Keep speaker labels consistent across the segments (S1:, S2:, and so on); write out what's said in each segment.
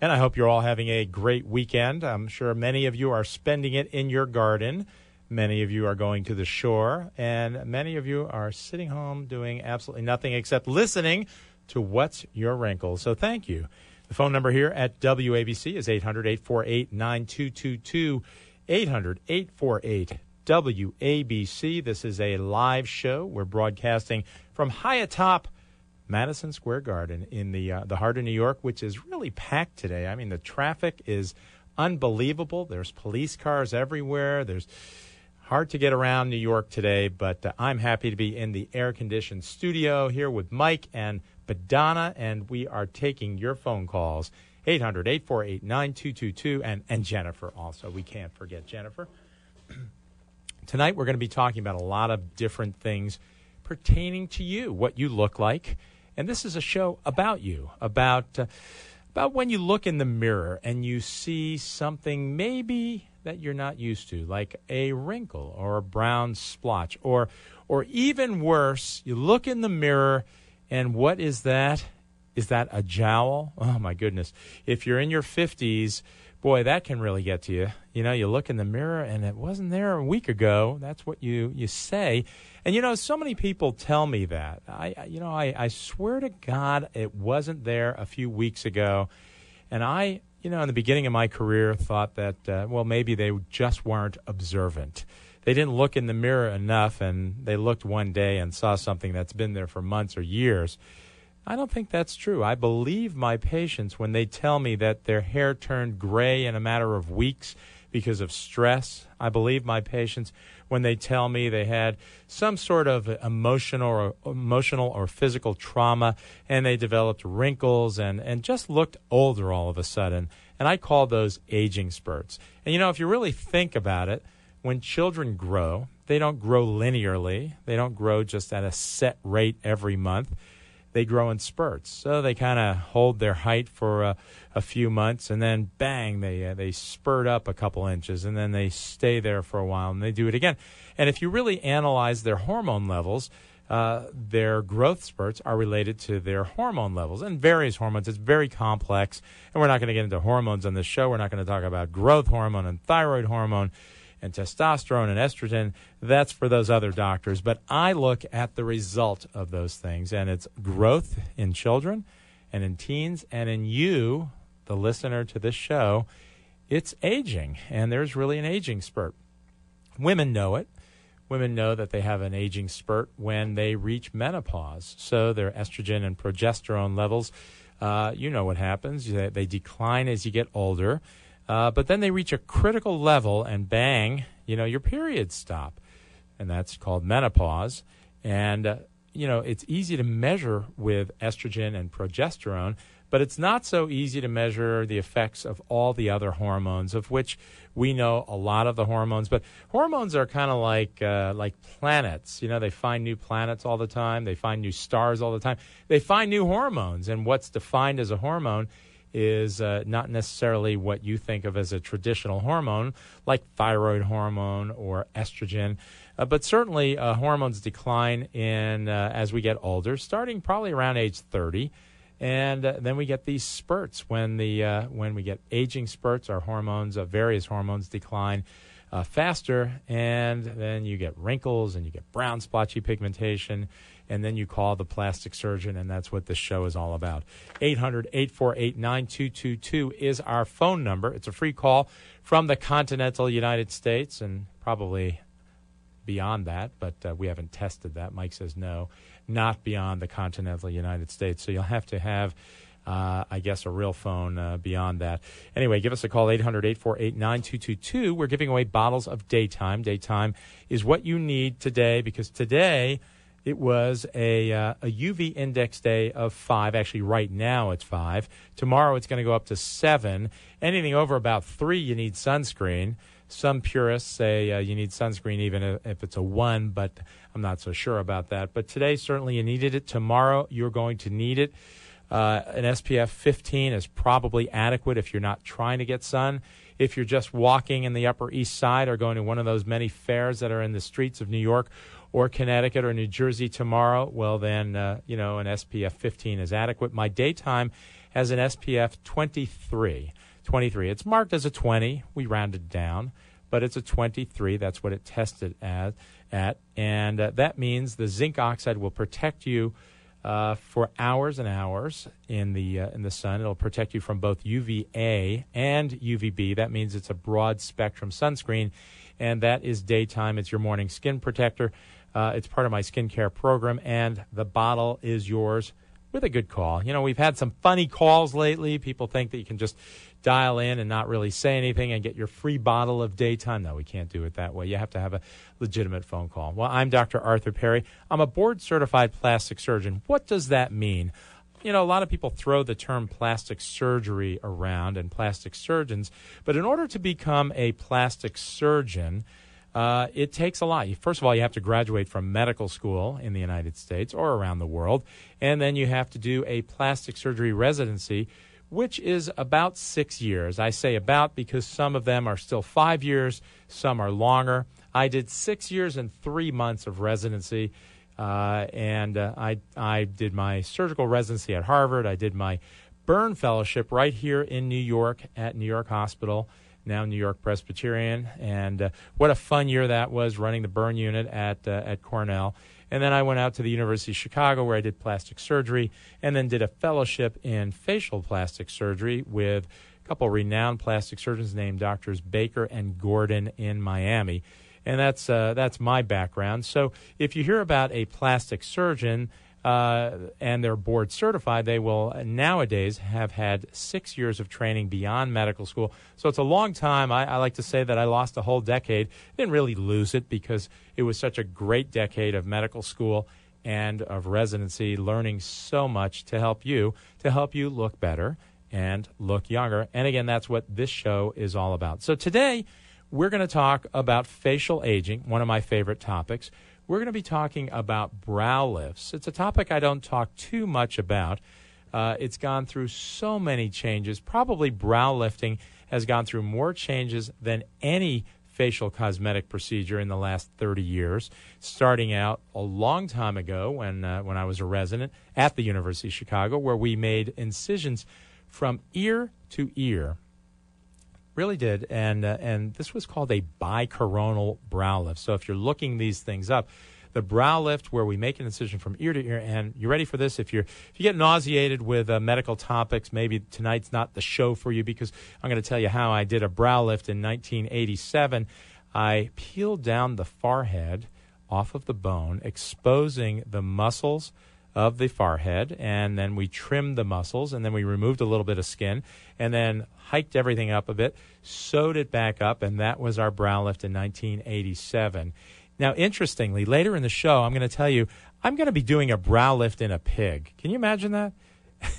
S1: And I hope you're all having a great weekend. I'm sure many of you are spending it in your garden. Many of you are going to the shore. And many of you are sitting home doing absolutely nothing except listening to What's Your Wrinkle. So thank you. The phone number here at WABC is 800 848 9222. 800 848 WABC. This is a live show. We're broadcasting from high atop Madison Square Garden in the uh, the heart of New York, which is really packed today. I mean, the traffic is unbelievable. There's police cars everywhere. There's hard to get around New York today, but uh, I'm happy to be in the air conditioned studio here with Mike and Badana, and we are taking your phone calls 800 848 9222 and and Jennifer also. We can't forget Jennifer. Tonight we're going to be talking about a lot of different things pertaining to you, what you look like. And this is a show about you, about uh, about when you look in the mirror and you see something maybe that you're not used to, like a wrinkle or a brown splotch, or or even worse, you look in the mirror and what is that? Is that a jowl? Oh my goodness. If you're in your 50s, boy, that can really get to you. You know, you look in the mirror and it wasn't there a week ago. That's what you, you say. And you know, so many people tell me that. I, you know, I, I swear to God it wasn't there a few weeks ago. And I, you know, in the beginning of my career thought that, uh, well, maybe they just weren't observant. They didn't look in the mirror enough and they looked one day and saw something that's been there for months or years. I don't think that's true. I believe my patients when they tell me that their hair turned gray in a matter of weeks because of stress. I believe my patients when they tell me they had some sort of emotional or emotional or physical trauma and they developed wrinkles and, and just looked older all of a sudden. And I call those aging spurts. And you know, if you really think about it, when children grow, they don't grow linearly. They don't grow just at a set rate every month they grow in spurts. So they kind of hold their height for a, a few months, and then bang, they uh, they spurt up a couple inches, and then they stay there for a while, and they do it again. And if you really analyze their hormone levels, uh, their growth spurts are related to their hormone levels and various hormones. It's very complex, and we're not going to get into hormones on this show. We're not going to talk about growth hormone and thyroid hormone and testosterone and estrogen. That's for those other doctors. But I look at the result of those things, and it's growth in children and in teens and in you, the listener to this show. It's aging, and there's really an aging spurt. Women know it. Women know that they have an aging spurt when they reach menopause. So their estrogen and progesterone levels, uh, you know what happens. They, they decline as you get older. Uh, but then they reach a critical level, and bang, you know, your periods stop. And that's called menopause. And, uh, you know, it's easy to measure with estrogen and progesterone, but it's not so easy to measure the effects of all the other hormones, of which we know a lot of the hormones. But hormones are kind of like uh, like planets. You know, they find new planets all the time. They find new stars all the time. They find new hormones, and what's defined as a hormone is uh, not necessarily what you think of as a traditional hormone, like thyroid hormone or estrogen. Uh, but certainly, uh, hormones decline in uh, as we get older, starting probably around age 30 And uh, then we get these spurts when the uh, when we get aging spurts, our hormones, various hormones decline faster, and then you get wrinkles and you get brown splotchy pigmentation, and then you call the plastic surgeon, and that's what this show is all about. 800 848 9222 is our phone number. It's a free call from the continental United States and probably beyond that, but uh, we haven't tested that. Mike says no, not beyond the continental United States. So you'll have to have. Uh, I guess a real phone uh, beyond that. Anyway, give us a call 800 848 9222. We're giving away bottles of daytime. Daytime is what you need today because today it was a, uh, a UV index day of five. Actually, right now it's five. Tomorrow it's going to go up to seven. Anything over about three, you need sunscreen. Some purists say uh, you need sunscreen even if it's a one, but I'm not so sure about that. But today, certainly you needed it. Tomorrow, you're going to need it. Uh, an SPF 15 is probably adequate if you're not trying to get sun. If you're just walking in the Upper East Side or going to one of those many fairs that are in the streets of New York or Connecticut or New Jersey tomorrow, well, then, uh, you know, an SPF 15 is adequate. My daytime has an SPF 23. 23. It's marked as a 20. We rounded down, but it's a 23. That's what it tested as, at. And uh, that means the zinc oxide will protect you uh, for hours and hours in the uh, in the sun. It'll protect you from both UVA and UVB. That means it's a broad spectrum sunscreen, and that is daytime. It's your morning skin protector. Uh, it's part of my skincare program, and the bottle is yours with a good call. You know, we've had some funny calls lately. People think that you can just dial in and not really say anything and get your free bottle of daytime. No, we can't do it that way. You have to have a legitimate phone call. Well, I'm Dr. Arthur Perry. I'm a board certified plastic surgeon. What does that mean? You know, a lot of people throw the term plastic surgery around and plastic surgeons, but in order to become a plastic surgeon, uh, it takes a lot. First of all, you have to graduate from medical school in the United States or around the world, and then you have to do a plastic surgery residency which is about six years. I say about because some of them are still five years, some are longer. I did six years and three months of residency, uh, and uh, I, I did my surgical residency at Harvard. I did my burn fellowship right here in New York at New York Hospital, now New York Presbyterian. And uh, what a fun year that was running the burn unit at, uh, at Cornell. And then I went out to the University of Chicago where I did plastic surgery and then did a fellowship in facial plastic surgery with a couple renowned plastic surgeons named Doctors Baker and Gordon in Miami. And that's, uh, that's my background. So if you hear about a plastic surgeon, uh, and they're board certified, they will nowadays have had six years of training beyond medical school. So it's a long time. I, I, like to say that I lost a whole decade. Didn't really lose it because it was such a great decade of medical school and of residency, learning so much to help you, to help you look better and look younger. And again, that's what this show is all about. So today, we're going to talk about facial aging, one of my favorite topics we're going to be talking about brow lifts. It's a topic I don't talk too much about. Uh, it's gone through so many changes. Probably brow lifting has gone through more changes than any facial cosmetic procedure in the last 30 years, starting out a long time ago when, uh, when I was a resident at the University of Chicago, where we made incisions from ear to ear really did, and uh, and this was called a bicoronal brow lift. So if you're looking these things up, the brow lift where we make an incision from ear to ear, and you ready for this? If you're if you get nauseated with uh, medical topics, maybe tonight's not the show for you because I'm going to tell you how I did a brow lift in 1987. I peeled down the forehead off of the bone, exposing the muscles of the forehead, and then we trimmed the muscles, and then we removed a little bit of skin, and then hiked everything up a bit, sewed it back up, and that was our brow lift in 1987. Now, interestingly, later in the show, I'm going to tell you I'm going to be doing a brow lift in a pig. Can you imagine that?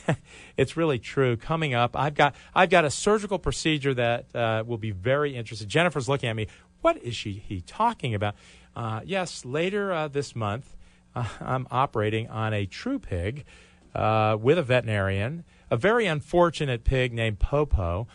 S1: it's really true. Coming up, I've got I've got a surgical procedure that uh, will be very interesting. Jennifer's looking at me. What is she he talking about? Uh, yes, later uh, this month, I'm operating on a true pig uh, with a veterinarian, a very unfortunate pig named Popo.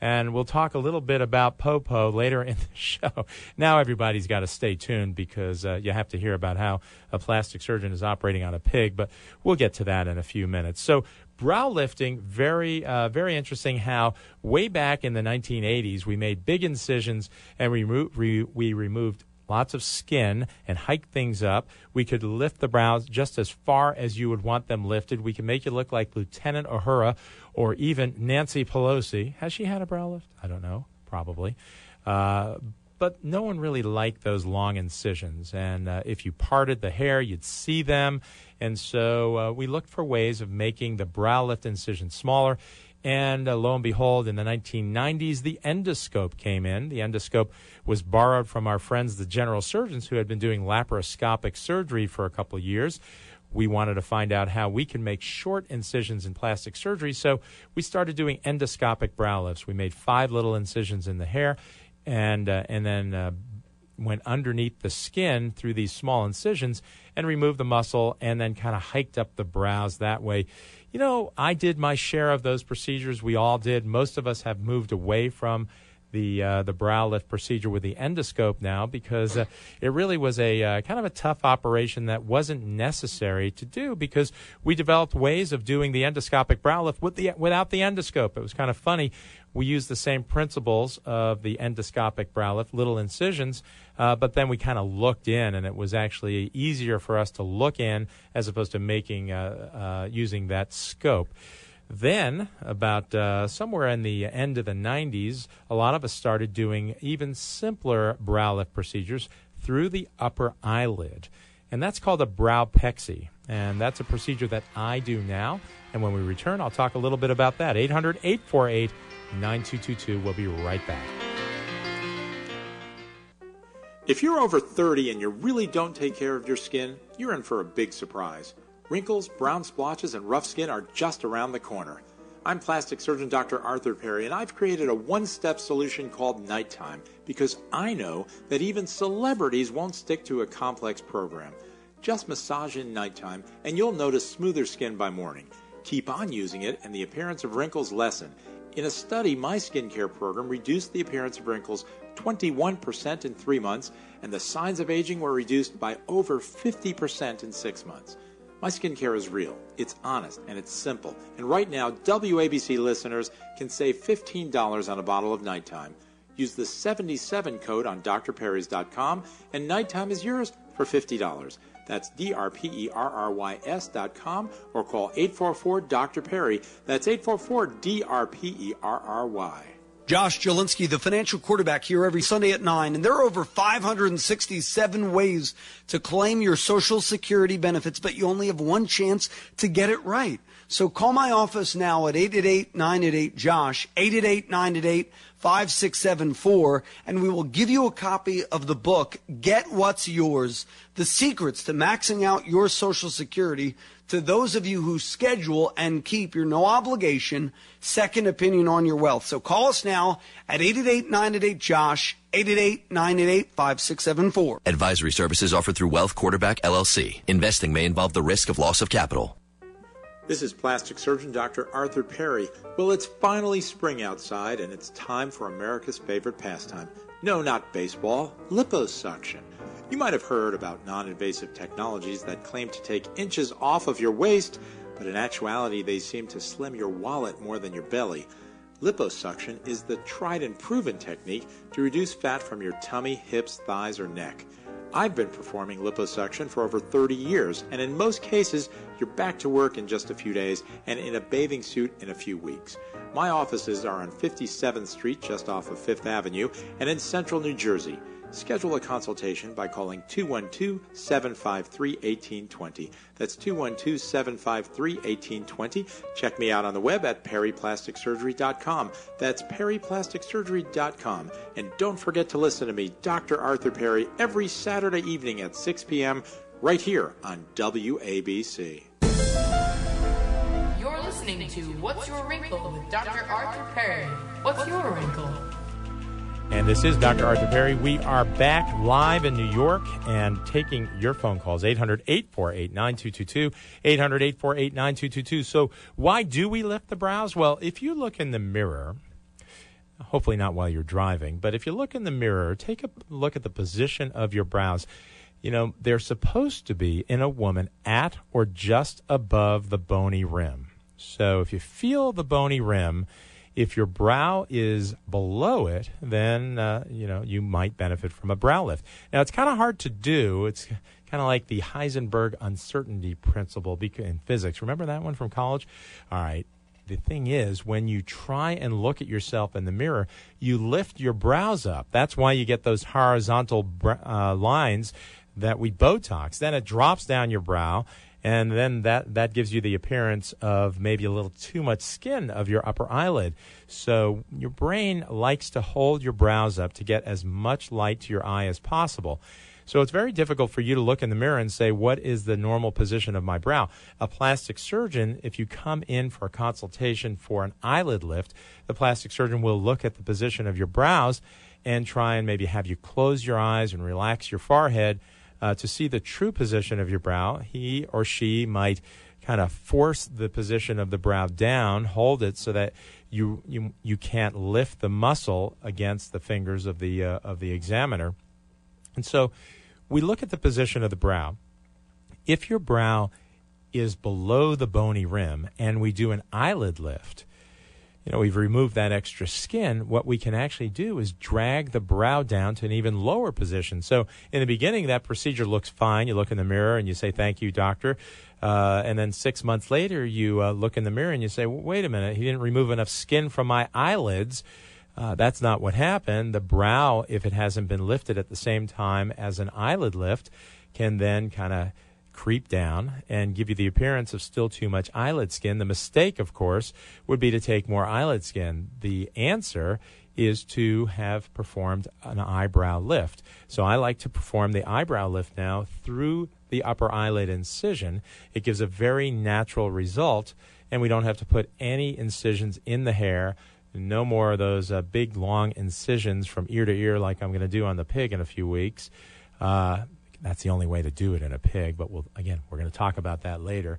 S1: And we'll talk a little bit about Popo later in the show. Now everybody's got to stay tuned because uh, you have to hear about how a plastic surgeon is operating on a pig, but we'll get to that in a few minutes. So, brow lifting, very, uh, very interesting how way back in the 1980s we made big incisions and we, remo- re- we removed lots of skin and hike things up. We could lift the brows just as far as you would want them lifted. We can make you look like Lieutenant Uhura or even Nancy Pelosi. Has she had a brow lift? I don't know. Probably. Uh, but no one really liked those long incisions. And uh, if you parted the hair, you'd see them. And so uh, we looked for ways of making the brow lift incision smaller. And uh, lo and behold, in the 1990s, the endoscope came in. The endoscope was borrowed from our friends, the general surgeons, who had been doing laparoscopic surgery for a couple of years. We wanted to find out how we can make short incisions in plastic surgery, so we started doing endoscopic brow lifts. We made five little incisions in the hair, and uh, and then uh, went underneath the skin through these small incisions and removed the muscle, and then kind of hiked up the brows that way. You know, I did my share of those procedures. We all did. Most of us have moved away from the uh, the brow lift procedure with the endoscope now because uh, it really was a uh, kind of a tough operation that wasn't necessary to do because we developed ways of doing the endoscopic brow lift with the without the endoscope. It was kind of funny. We used the same principles of the endoscopic brow lift, little incisions, uh, but then we kind of looked in, and it was actually easier for us to look in as opposed to making uh, uh, using that scope. Then, about uh, somewhere in the end of the 90s, a lot of us started doing even simpler brow lift procedures through the upper eyelid. And that's called a browpexy. And that's a procedure that I do now. And when we return, I'll talk a little bit about that. 800 848 9222. We'll be right back.
S2: If you're over 30 and you really don't take care of your skin, you're in for a big surprise. Wrinkles, brown splotches, and rough skin are just around the corner. I'm plastic surgeon Dr. Arthur Perry, and I've created a one step solution called Nighttime because I know that even celebrities won't stick to a complex program. Just massage in nighttime, and you'll notice smoother skin by morning. Keep on using it, and the appearance of wrinkles lessen. In a study, my skincare program reduced the appearance of wrinkles 21% in three months, and the signs of aging were reduced by over 50% in six months. My skincare is real, it's honest, and it's simple. And right now, WABC listeners can save $15 on a bottle of nighttime. Use the 77 code on drperrys.com, and nighttime is yours for $50. That's D-R-P-E-R-R-Y-S dot com or call 844-DR-PERRY. That's 844-D-R-P-E-R-R-Y.
S3: Josh Jalinski, the financial quarterback here every Sunday at 9. And there are over 567 ways to claim your Social Security benefits, but you only have one chance to get it right. So call my office now at 888-988-JOSH, 888-988-5674, and we will give you a copy of the book, Get What's Yours, The Secrets to Maxing Out Your Social Security to those of you who schedule and keep your no obligation second opinion on your wealth. So call us now at 888-988-JOSH, 888-988-5674.
S4: Advisory services offered through Wealth Quarterback LLC. Investing may involve the risk of loss of capital.
S2: This is plastic surgeon Dr. Arthur Perry. Well, it's finally spring outside, and it's time for America's favorite pastime. No, not baseball, liposuction. You might have heard about non invasive technologies that claim to take inches off of your waist, but in actuality, they seem to slim your wallet more than your belly. Liposuction is the tried and proven technique to reduce fat from your tummy, hips, thighs, or neck. I've been performing liposuction for over 30 years, and in most cases, you're back to work in just a few days and in a bathing suit in a few weeks. My offices are on 57th Street, just off of Fifth Avenue, and in central New Jersey. Schedule a consultation by calling 212 753 1820. That's 212 753 1820. Check me out on the web at perryplasticsurgery.com. That's perryplasticsurgery.com. And don't forget to listen to me, Dr. Arthur Perry, every Saturday evening at 6 p.m. right here on WABC.
S5: You're listening to What's Your Wrinkle with Dr. Arthur Perry. What's your wrinkle?
S1: And this is Dr. Arthur Perry. We are back live in New York and taking your phone calls 800 848 9222. 800 848 9222. So, why do we lift the brows? Well, if you look in the mirror, hopefully not while you're driving, but if you look in the mirror, take a look at the position of your brows. You know, they're supposed to be in a woman at or just above the bony rim. So if you feel the bony rim, if your brow is below it, then uh, you know you might benefit from a brow lift. Now it's kind of hard to do. It's kind of like the Heisenberg uncertainty principle in physics. Remember that one from college? All right. The thing is, when you try and look at yourself in the mirror, you lift your brows up. That's why you get those horizontal uh, lines that we Botox. Then it drops down your brow, and then that, that gives you the appearance of maybe a little too much skin of your upper eyelid. So your brain likes to hold your brows up to get as much light to your eye as possible. So it's very difficult for you to look in the mirror and say, what is the normal position of my brow? A plastic surgeon, if you come in for a consultation for an eyelid lift, the plastic surgeon will look at the position of your brows and try and maybe have you close your eyes and relax your forehead uh, to see the true position of your brow. He or she might kind of force the position of the brow down, hold it so that you you you can't lift the muscle against the fingers of the uh, of the examiner. And so we look at the position of the brow. If your brow is below the bony rim and we do an eyelid lift, you know, we've removed that extra skin. What we can actually do is drag the brow down to an even lower position. So in the beginning, that procedure looks fine. You look in the mirror and you say, thank you, doctor. Uh, and then six months later, you uh, look in the mirror and you say, wait a minute, he didn't remove enough skin from my eyelids. Uh, that's not what happened. The brow, if it hasn't been lifted at the same time as an eyelid lift, can then kind of creep down and give you the appearance of still too much eyelid skin. The mistake, of course, would be to take more eyelid skin. The answer is to have performed an eyebrow lift. So I like to perform the eyebrow lift now through the upper eyelid incision. It gives a very natural result, and we don't have to put any incisions in the hair no more of those uh, big long incisions from ear to ear like I'm going to do on the pig in a few weeks. Uh, that's the only way to do it in a pig, but we'll, again, we're going to talk about that later.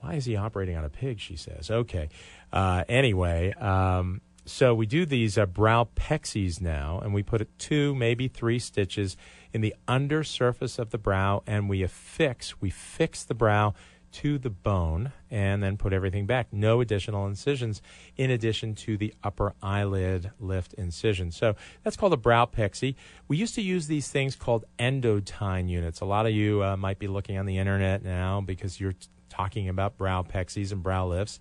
S1: Why is he operating on a pig? She says. Okay. Uh, anyway, um, so we do these uh, brow pexies now, and we put two, maybe three stitches in the under surface of the brow, and we affix, we fix the brow to the bone and then put everything back. No additional incisions in addition to the upper eyelid lift incision. So that's called a brow pexy. We used to use these things called endotine units. A lot of you uh, might be looking on the internet now because you're t- talking about brow pexies and brow lifts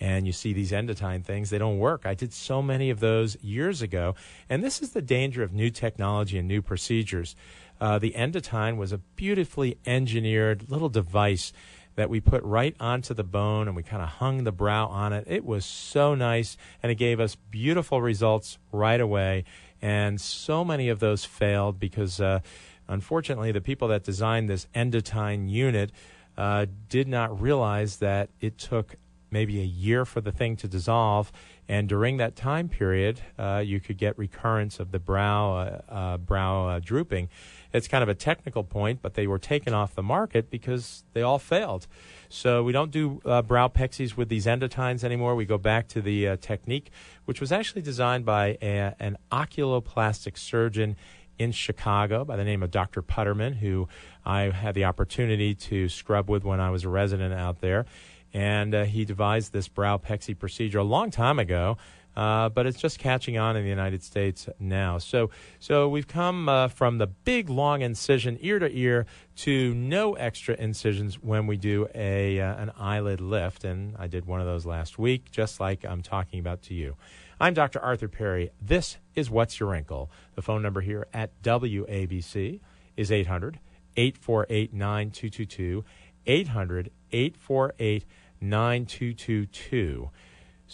S1: and you see these endotine things, they don't work. I did so many of those years ago. And this is the danger of new technology and new procedures. Uh, the endotine was a beautifully engineered little device that we put right onto the bone and we kind of hung the brow on it. It was so nice and it gave us beautiful results right away. And so many of those failed because, uh, unfortunately, the people that designed this endotine unit uh, did not realize that it took maybe a year for the thing to dissolve. And during that time period, uh, you could get recurrence of the brow uh, uh, brow uh, drooping. It's kind of a technical point, but they were taken off the market because they all failed. So we don't do uh, brow pexies with these endotines anymore. We go back to the uh, technique, which was actually designed by a, an oculoplastic surgeon in Chicago by the name of Dr. Putterman, who I had the opportunity to scrub with when I was a resident out there. And uh, he devised this brow pexy procedure a long time ago. Uh, but it's just catching on in the United States now. So, so we've come uh, from the big long incision ear to ear to no extra incisions when we do a uh, an eyelid lift, and I did one of those last week, just like I'm talking about to you. I'm Dr. Arthur Perry. This is What's Your Wrinkle. The phone number here at WABC is 800 848 9222. 800 848 9222.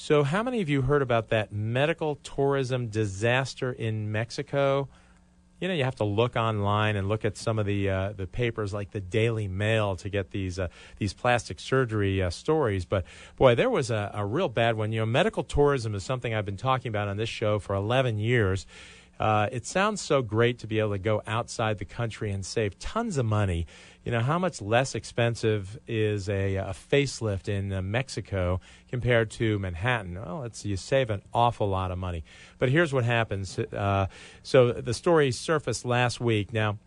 S1: So, how many of you heard about that medical tourism disaster in Mexico? You know, you have to look online and look at some of the uh, the papers like the Daily Mail to get these uh, these plastic surgery uh, stories. But boy, there was a, a real bad one. You know, medical tourism is something I've been talking about on this show for 11 years. Uh, it sounds so great to be able to go outside the country and save tons of money you know, how much less expensive is a, a facelift in uh, Mexico compared to Manhattan? Well, it's, you save an awful lot of money. But here's what happens. Uh, so the story surfaced last week. Now,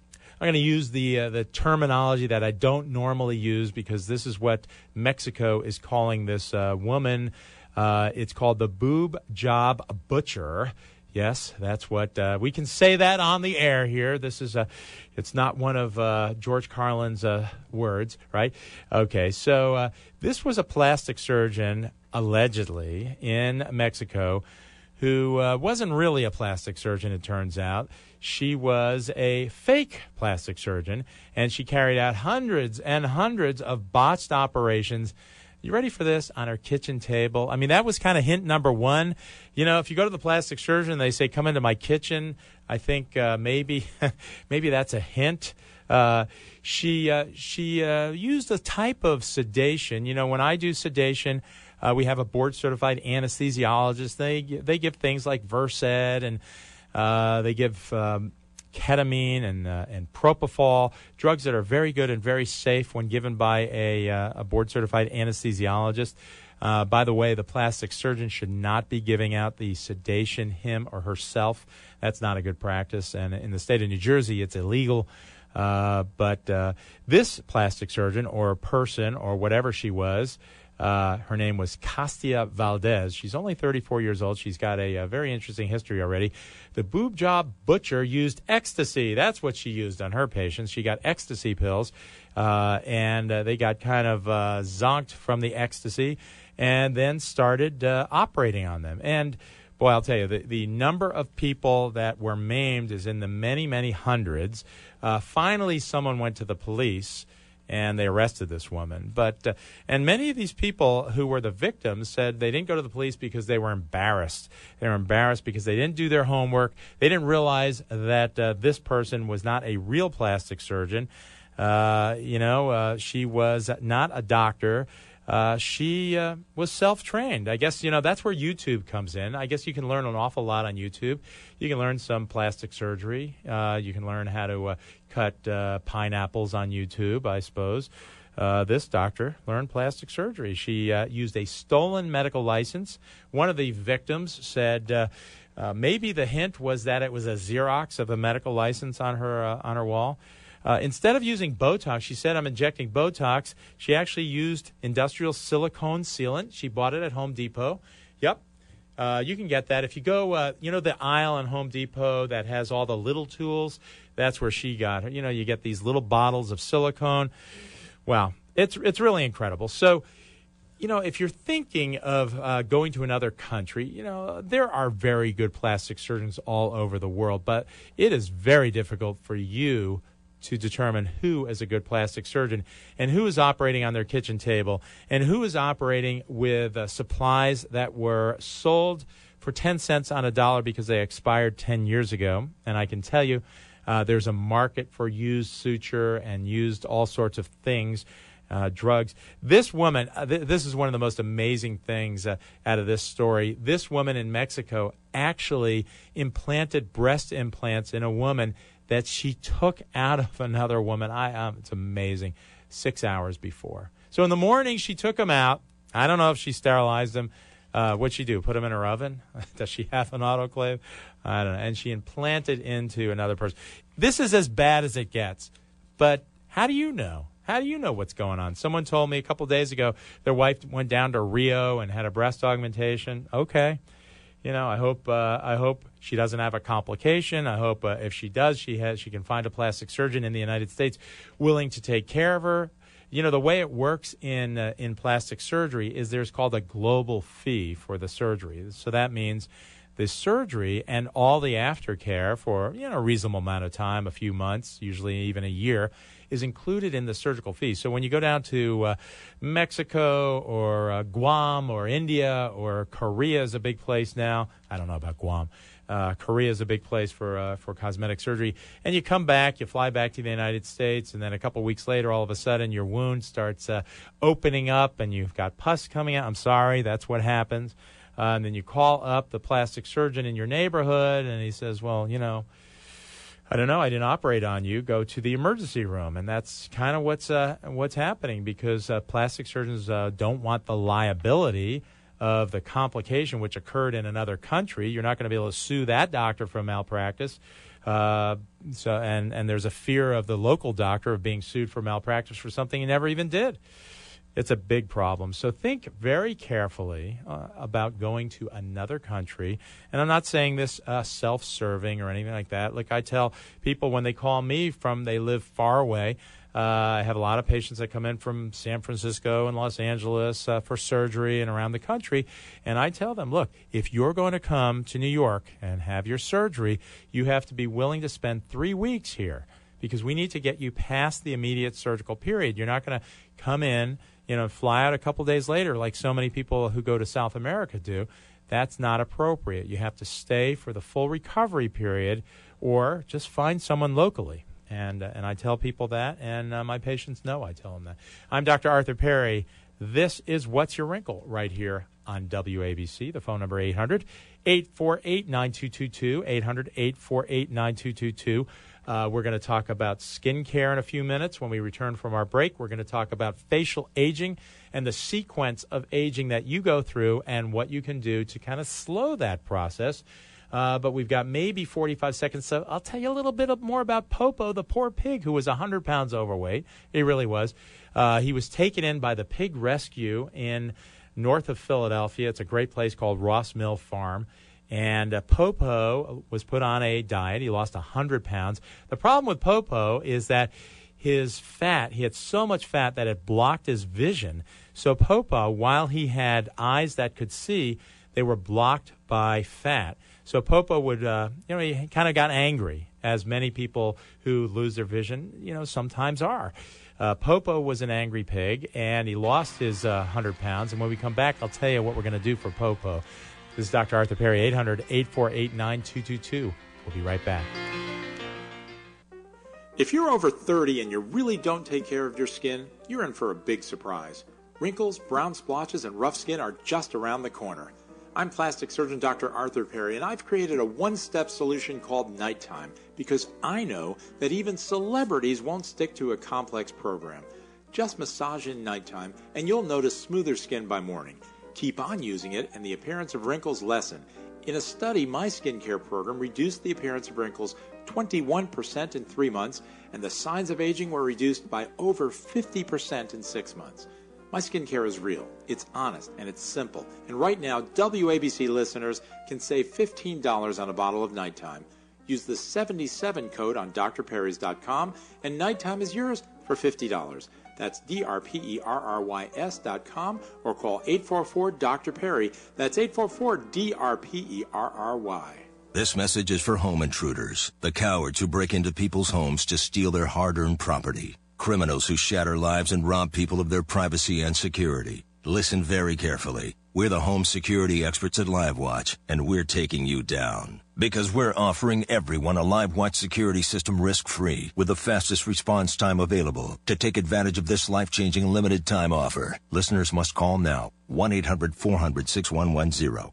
S1: I'm going to use the uh, the terminology that I don't normally use because this is what Mexico is calling this uh, woman. Uh, it's called the boob job butcher. Yes, that's what uh, we can say that on the air here. This is a, it's not one of uh, George Carlin's uh, words, right? Okay, so uh, this was a plastic surgeon allegedly in Mexico who uh, wasn't really a plastic surgeon, it turns out. She was a fake plastic surgeon, and she carried out hundreds and hundreds of botched operations. You ready for this? On her kitchen table. I mean, that was kind of hint number one. You know, if you go to the plastic surgeon, they say, "Come into my kitchen." I think uh, maybe, maybe that's a hint. Uh, she uh, she uh, used a type of sedation. You know, when I do sedation, uh, we have a board certified anesthesiologist. They they give things like Versed and uh, they give um, ketamine and uh, and propofol, drugs that are very good and very safe when given by a uh, a board certified anesthesiologist. Uh, by the way, the plastic surgeon should not be giving out the sedation him or herself. That's not a good practice, and in the state of New Jersey, it's illegal. Uh, but this plastic surgeon or person or whatever she was uh, her name was Castia Valdez. She's only 34 years old. She's got a, a, very interesting history already. The boob job butcher used ecstasy. That's what she used on her patients. She got ecstasy pills, uh, and uh, they got kind of uh, zonked from the ecstasy and then started uh, operating on them. And boy, I'll tell you, the, the number of people that were maimed is in the many, many hundreds. Finally, someone went to the police and they arrested this woman. But uh, and many of these people who were the victims said they didn't go to the police because they were embarrassed. They were embarrassed because they didn't do their homework. They didn't realize that uh, this person was not a real plastic surgeon. Uh, you know, uh, she was not a doctor. Uh, she uh, was self-trained. I guess you know that's where YouTube comes in. I guess you can learn an awful lot on YouTube. You can learn some plastic surgery. Uh, you can learn how to uh, cut uh, pineapples on YouTube. I suppose. Uh, this doctor learned plastic surgery. She used a stolen medical license. One of the victims said. maybe the hint was that it was a Xerox of a medical license on her on her wall. Uh, instead of using Botox, she said, I'm injecting Botox. She actually used industrial silicone sealant. She bought it at Home Depot. Yep. Uh, you can get that. If you go, uh, you know, the aisle in Home Depot that has all the little tools, that's where she got her. You know, you get these little bottles of silicone. Wow. It's, it's really incredible. So, you know, if you're thinking of uh, going to another country, you know, there are very good plastic surgeons all over the world, but it is very difficult for you to determine who is a good plastic surgeon and who is operating on their kitchen table and who is operating with uh, supplies that were sold for 10 cents on a dollar because they expired 10 years ago. And I can tell you, uh, there's a market for used suture and used all sorts of things. Uh, drugs. This woman, uh, th- this is one of the most amazing things uh, out of this story. This woman in Mexico actually implanted breast implants in a woman that she took out of another woman. I um, it's amazing. Six hours before. So in the morning she took them out. I don't know if she sterilized them. Uh, what'd she do? Put them in her oven? Does she have an autoclave? I don't know. And she implanted into another person. This is as bad as it gets. But how do you know? How do you know what's going on? Someone told me a couple days ago their wife went down to Rio and had a breast augmentation. Okay you know, I hope uh, I hope she doesn't have a complication. I hope uh, if she does, she has she can find a plastic surgeon in the United States willing to take care of her. You know, the way it works in uh, in plastic surgery is there's called a global fee for the surgery. So that means the surgery and all the aftercare for you know a reasonable amount of time, a few months, usually even a year, is included in the surgical fee. So when you go down to uh, Mexico or uh, Guam or India or Korea is a big place now. I don't know about Guam. Uh, Korea is a big place for uh, for cosmetic surgery, and you come back, you fly back to the United States, and then a couple weeks later, all of a sudden, your wound starts uh, opening up, and you've got pus coming out. I'm sorry, that's what happens. Uh, and then you call up the plastic surgeon in your neighborhood, and he says, "Well, you know." I don't know. I didn't operate on you. Go to the emergency room, and that's kind of what's uh, what's happening because uh, plastic surgeons uh, don't want the liability of the complication which occurred in another country. You're not going to be able to sue that doctor for malpractice. Uh, so and and there's a fear of the local doctor of being sued for malpractice for something he never even did. It's a big problem. So think very carefully uh, about going to another country. And I'm not saying this uh, self-serving or anything like that. Like I tell people when they call me from, they live far away. Uh, I have a lot of patients that come in from San Francisco and Los Angeles uh, for surgery and around the country. And I tell them, look, if you're going to come to New York and have your surgery, you have to be willing to spend three weeks here because we need to get you past the immediate surgical period. You're not going to come in, you know, fly out a couple days later like so many people who go to South America do. That's not appropriate. You have to stay for the full recovery period or just find someone locally and uh, and I tell people that, and uh, my patients know I tell them that. I'm Dr. Arthur Perry. This is What's Your Wrinkle right here on WABC. The phone number 800 848 9222 800 848 9222. Uh, we're going to talk about skincare in a few minutes. When we return from our break, we're going to talk about facial aging and the sequence of aging that you go through and what you can do to kind of slow that process. Uh, but we've got maybe 45 seconds. So I'll tell you a little bit more about Popo, the poor pig who was 100 pounds overweight. He really was. Uh, he was taken in by the pig rescue in north of Philadelphia. It's a great place called Ross Mill Farm. And uh, Popo was put on a diet. He lost 100 pounds. The problem with Popo is that his fat, he had so much fat that it blocked his vision. So Popo, while he had eyes that could see, they were blocked by fat. So Popo would, uh, you know, he kind of got angry, as many people who lose their vision, you know, sometimes are. Uh, Popo was an angry pig, and he lost his uh, 100 pounds. And when we come back, I'll tell you what we're going to do for Popo. This is Dr. Arthur Perry, 800 848 9222. We'll be right back.
S2: If you're over 30 and you really don't take care of your skin, you're in for a big surprise. Wrinkles, brown splotches, and rough skin are just around the corner. I'm plastic surgeon Dr. Arthur Perry, and I've created a one step solution called Nighttime because I know that even celebrities won't stick to a complex program. Just massage in nighttime, and you'll notice smoother skin by morning. Keep on using it, and the appearance of wrinkles lessen. In a study, my skincare program reduced the appearance of wrinkles 21% in three months, and the signs of aging were reduced by over 50% in six months. My skincare is real, it's honest, and it's simple. And right now, WABC listeners can save $15 on a bottle of nighttime. Use the 77 code on drperrys.com, and nighttime is yours for $50. That's D-R-P-E-R-R-Y-S dot com or call 844 Dr. Perry. That's 844 D-R-P-E-R-R-Y.
S6: This message is for home intruders, the cowards who break into people's homes to steal their hard-earned property. Criminals who shatter lives and rob people of their privacy and security. Listen very carefully. We're the home security experts at LiveWatch, and we're taking you down. Because we're offering everyone a LiveWatch security system risk-free with the fastest response time available. To take advantage of this life-changing limited time offer, listeners must call now. 1-800-400-6110.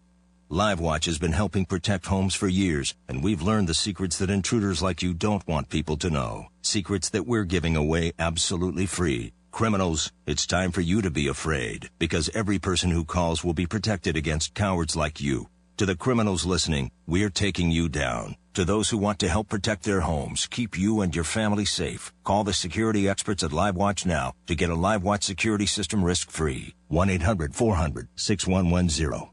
S6: LiveWatch has been helping protect homes for years, and we've learned the secrets that intruders like you don't want people to know. Secrets that we're giving away absolutely free. Criminals, it's time for you to be afraid, because every person who calls will be protected against cowards like you. To the criminals listening, we're taking you down. To those who want to help protect their homes, keep you and your family safe, call the security experts at LiveWatch now to get a LiveWatch security system risk-free. 1-800-400-6110.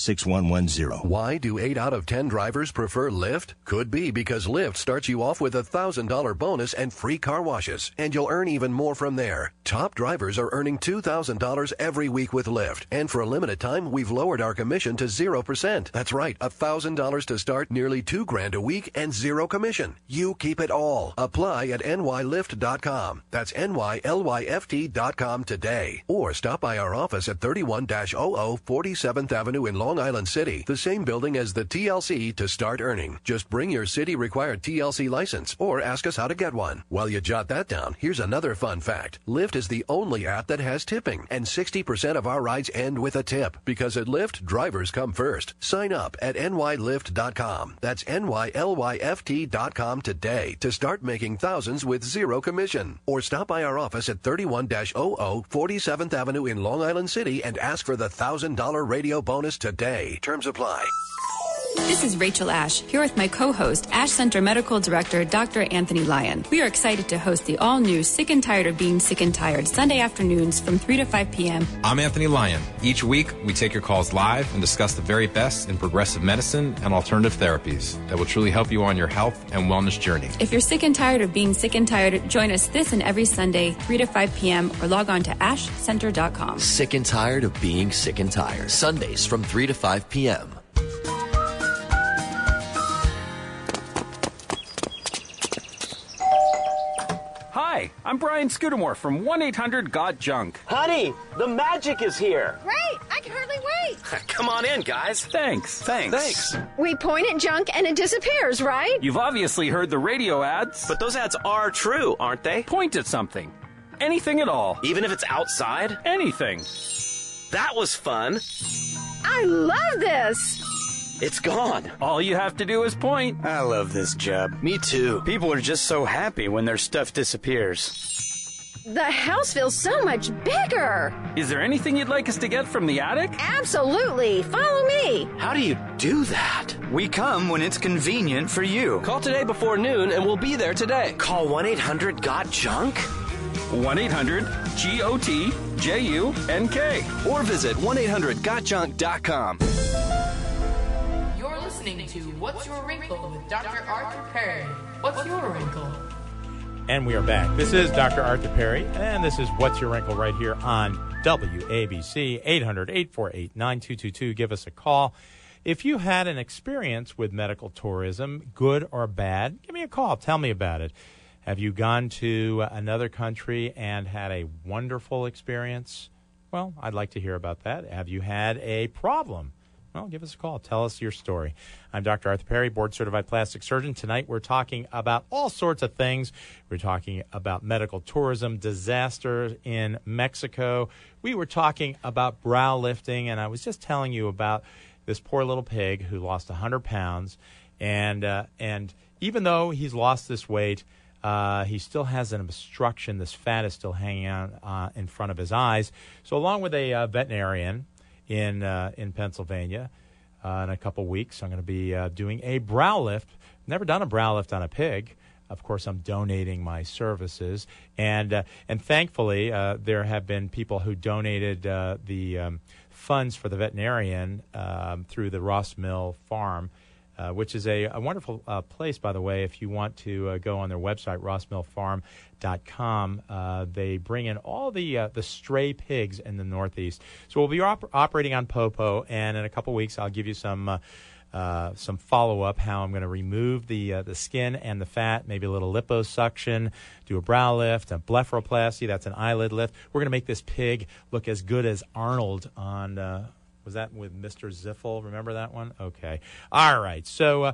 S6: 1-800-400-6110.
S7: Why do 8 out of 10 drivers prefer Lyft? Could be because Lyft starts you off with a $1,000 bonus and free car washes, and you'll earn even more from there. Top drivers are earning $2,000 every week with Lyft, and for a limited time, we've lowered our commission to 0%. That's right, $1,000 to start, nearly 2 grand a week, and zero commission. You keep it all. Apply at nylyft.com. That's nylyft.com today. Or stop by our office at 31-00 47th Avenue in Long Island City, the same building as the TLC to start earning. Just bring your city required TLC license or ask us how to get one. While you jot that down, here's another fun fact. Lyft is the only app that has tipping, and 60% of our rides end with a tip because at Lyft, drivers come first. Sign up at nylyft.com. That's nylyft.com today to start making thousands with zero commission. Or stop by our office at 31-00 47th Avenue in Long Island City and ask for the $1,000 radio bonus today. Terms apply.
S8: This is Rachel Ash, here with my co host, Ash Center Medical Director Dr. Anthony Lyon. We are excited to host the all new Sick and Tired of Being Sick and Tired Sunday afternoons from 3 to 5 p.m.
S9: I'm Anthony Lyon. Each week, we take your calls live and discuss the very best in progressive medicine and alternative therapies that will truly help you on your health and wellness journey.
S8: If you're sick and tired of being sick and tired, join us this and every Sunday, 3 to 5 p.m., or log on to ashcenter.com.
S4: Sick and tired of being sick and tired. Sundays from 3 to 5 p.m.
S10: Brian Scudamore from 1 800 Got Junk.
S11: Honey, the magic is here.
S12: Great! I can hardly wait.
S11: Come on in, guys.
S10: Thanks.
S11: Thanks.
S10: Thanks.
S12: We point at junk and it disappears, right?
S10: You've obviously heard the radio ads.
S11: But those ads are true, aren't they?
S10: Point at something. Anything at all.
S11: Even if it's outside?
S10: Anything.
S11: That was fun.
S12: I love this.
S11: It's gone.
S10: All you have to do is point.
S11: I love this job.
S4: Me too.
S11: People are just so happy when their stuff disappears.
S12: The house feels so much bigger.
S10: Is there anything you'd like us to get from the attic?
S12: Absolutely. Follow me.
S11: How do you do that? We come when it's convenient for you. Call today before noon and we'll be there today. Call 1 800 Got Junk?
S10: 1 800 G O T J U N K.
S11: Or visit 1 800 GotJunk.com.
S5: Listening to What's Your Wrinkle with Dr. Arthur Perry. What's your wrinkle?
S1: And we are back. This is Dr. Arthur Perry, and this is What's Your Wrinkle right here on WABC 800 848 9222. Give us a call. If you had an experience with medical tourism, good or bad, give me a call. Tell me about it. Have you gone to another country and had a wonderful experience? Well, I'd like to hear about that. Have you had a problem? Well, give us a call. Tell us your story. I'm Dr. Arthur Perry, board certified plastic surgeon. Tonight we're talking about all sorts of things. We're talking about medical tourism, disaster in Mexico. We were talking about brow lifting, and I was just telling you about this poor little pig who lost 100 pounds. And, uh, and even though he's lost this weight, uh, he still has an obstruction. This fat is still hanging out uh, in front of his eyes. So, along with a uh, veterinarian in uh, in Pennsylvania, uh, in a couple weeks, I'm going to be uh, doing a brow lift. Never done a brow lift on a pig. Of course, I'm donating my services, and uh, and thankfully, uh, there have been people who donated uh, the um, funds for the veterinarian um, through the Ross Mill Farm uh, which is a, a wonderful uh, place, by the way. If you want to uh, go on their website, rossmillfarm.com, uh, they bring in all the uh, the stray pigs in the Northeast. So we'll be op- operating on Popo, and in a couple weeks, I'll give you some. Uh, uh, some follow up how I'm going to remove the uh, the skin and the fat, maybe a little liposuction, do a brow lift, a blepharoplasty, that's an eyelid lift. We're going to make this pig look as good as Arnold on was that with Mr. Ziffel? Remember that one? Okay. All right. So, uh,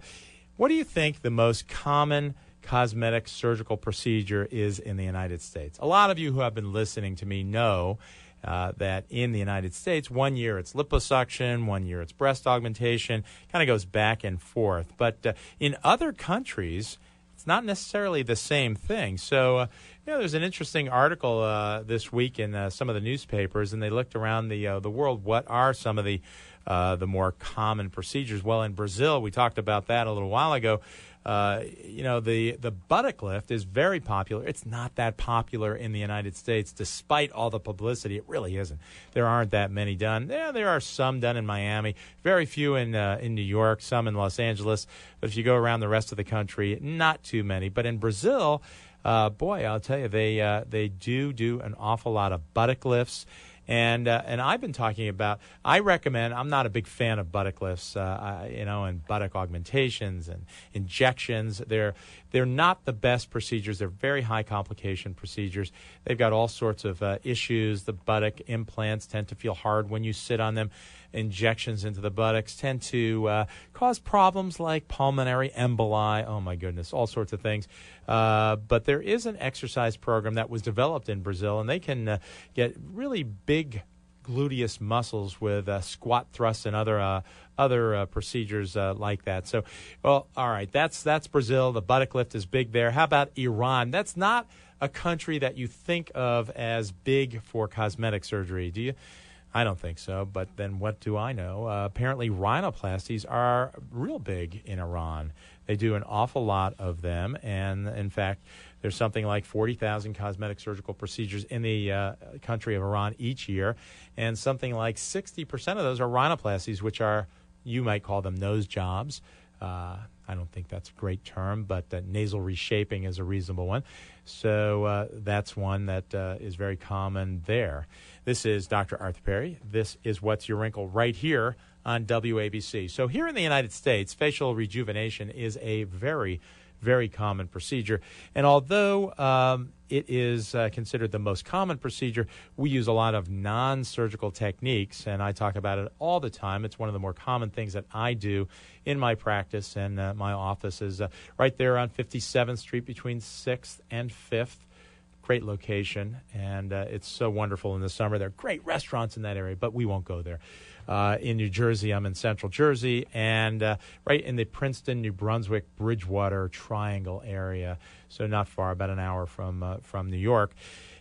S1: what do you think the most common cosmetic surgical procedure is in the United States? A lot of you who have been listening to me know uh, that in the United States, one year it's liposuction, one year it's breast augmentation, kind of goes back and forth. But uh, in other countries, it's not necessarily the same thing. So, know, there's an interesting article uh, this week in uh, some of the newspapers, and they looked around the uh, the world. What are some of the uh, the more common procedures? Well, in Brazil, we talked about that a little while ago. Uh, you know, the the buttock lift is very popular. It's not that popular in the United States, despite all the publicity. It really isn't. There aren't that many done. Yeah, there are some done in Miami, very few in uh, in New York, some in Los Angeles. But if you go around the rest of the country, not too many. But in Brazil uh, boy, I'll tell you, they uh, they do do an awful lot of buttock lifts. And uh, and I've been talking about. I recommend. I'm not a big fan of buttock lifts, uh, I, you know, and buttock augmentations and injections. They're they're not the best procedures. They're very high complication procedures. They've got all sorts of uh, issues. The buttock implants tend to feel hard when you sit on them injections into the buttocks tend to uh, cause problems like pulmonary emboli. Oh my goodness, all sorts of things. Uh, but there is an exercise program that was developed in Brazil, and they can uh, get really big gluteus muscles with uh, squat thrusts and other uh, other uh, procedures uh, like that. So, well, all right, that's that's Brazil. The buttock lift is big there. How about Iran? That's not a country that you think of as big for cosmetic surgery, do you? I don't think so. But then what do I know? Uh, apparently, rhinoplasties are real big in Iran. They do an awful lot of them. And in fact, there's something like 40,000 cosmetic surgical procedures in the uh, country of Iran each year. And something like 60% of those are rhinoplasties, which are, you might call them nose jobs. Uh, I don't think that's a great term, but uh, nasal reshaping is a reasonable one. So uh, that's one that uh, is very common there. This is Dr. Arthur Perry. This is What's Your Wrinkle right here on WABC. So here in the United States, facial rejuvenation is a very very common procedure. And although um, it is uh, considered the most common procedure, we use a lot of non surgical techniques, and I talk about it all the time. It's one of the more common things that I do in my practice, and uh, my office is uh, right there on 57th Street between 6th and 5th great location, and uh, it's so wonderful in the summer. There are great restaurants in that area, but we won't go there uh, in New Jersey. I'm in central Jersey and uh, right in the Princeton, New Brunswick, Bridgewater triangle area. So not far, about an hour from, uh, from New York.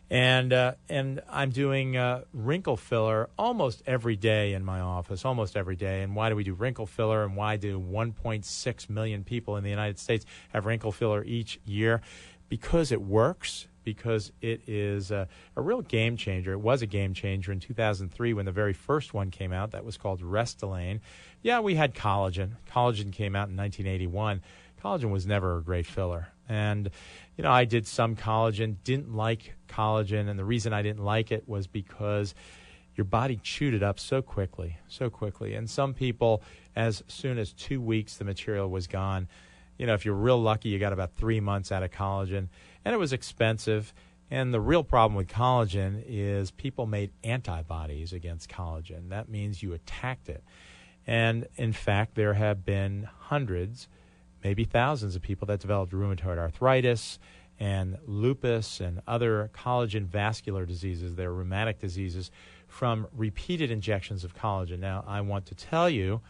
S1: And, uh, and I'm doing uh, wrinkle filler almost every day in my office, almost every day. And why do we do wrinkle filler and why do 1.6 million people in the United States have wrinkle filler each year? Because it works because it is a, a, real game changer. It was a game changer in 2003 when the very first one came out. That was called Restylane. Yeah, we had collagen. Collagen came out in 1981. Collagen was never a great filler. And, you know, I did some collagen, didn't like collagen. And the reason I didn't like it was because your body chewed it up so quickly, so quickly. And some people, as soon as two weeks, the material was gone. You know, if you're real lucky, you got about three months out of collagen and it was expensive. And the real problem with collagen is people made antibodies against collagen. That means you attacked it. And in fact, there have been hundreds, maybe thousands of people that developed rheumatoid arthritis and lupus and other collagen vascular diseases, they're rheumatic diseases, from repeated injections of collagen. Now, I want to tell you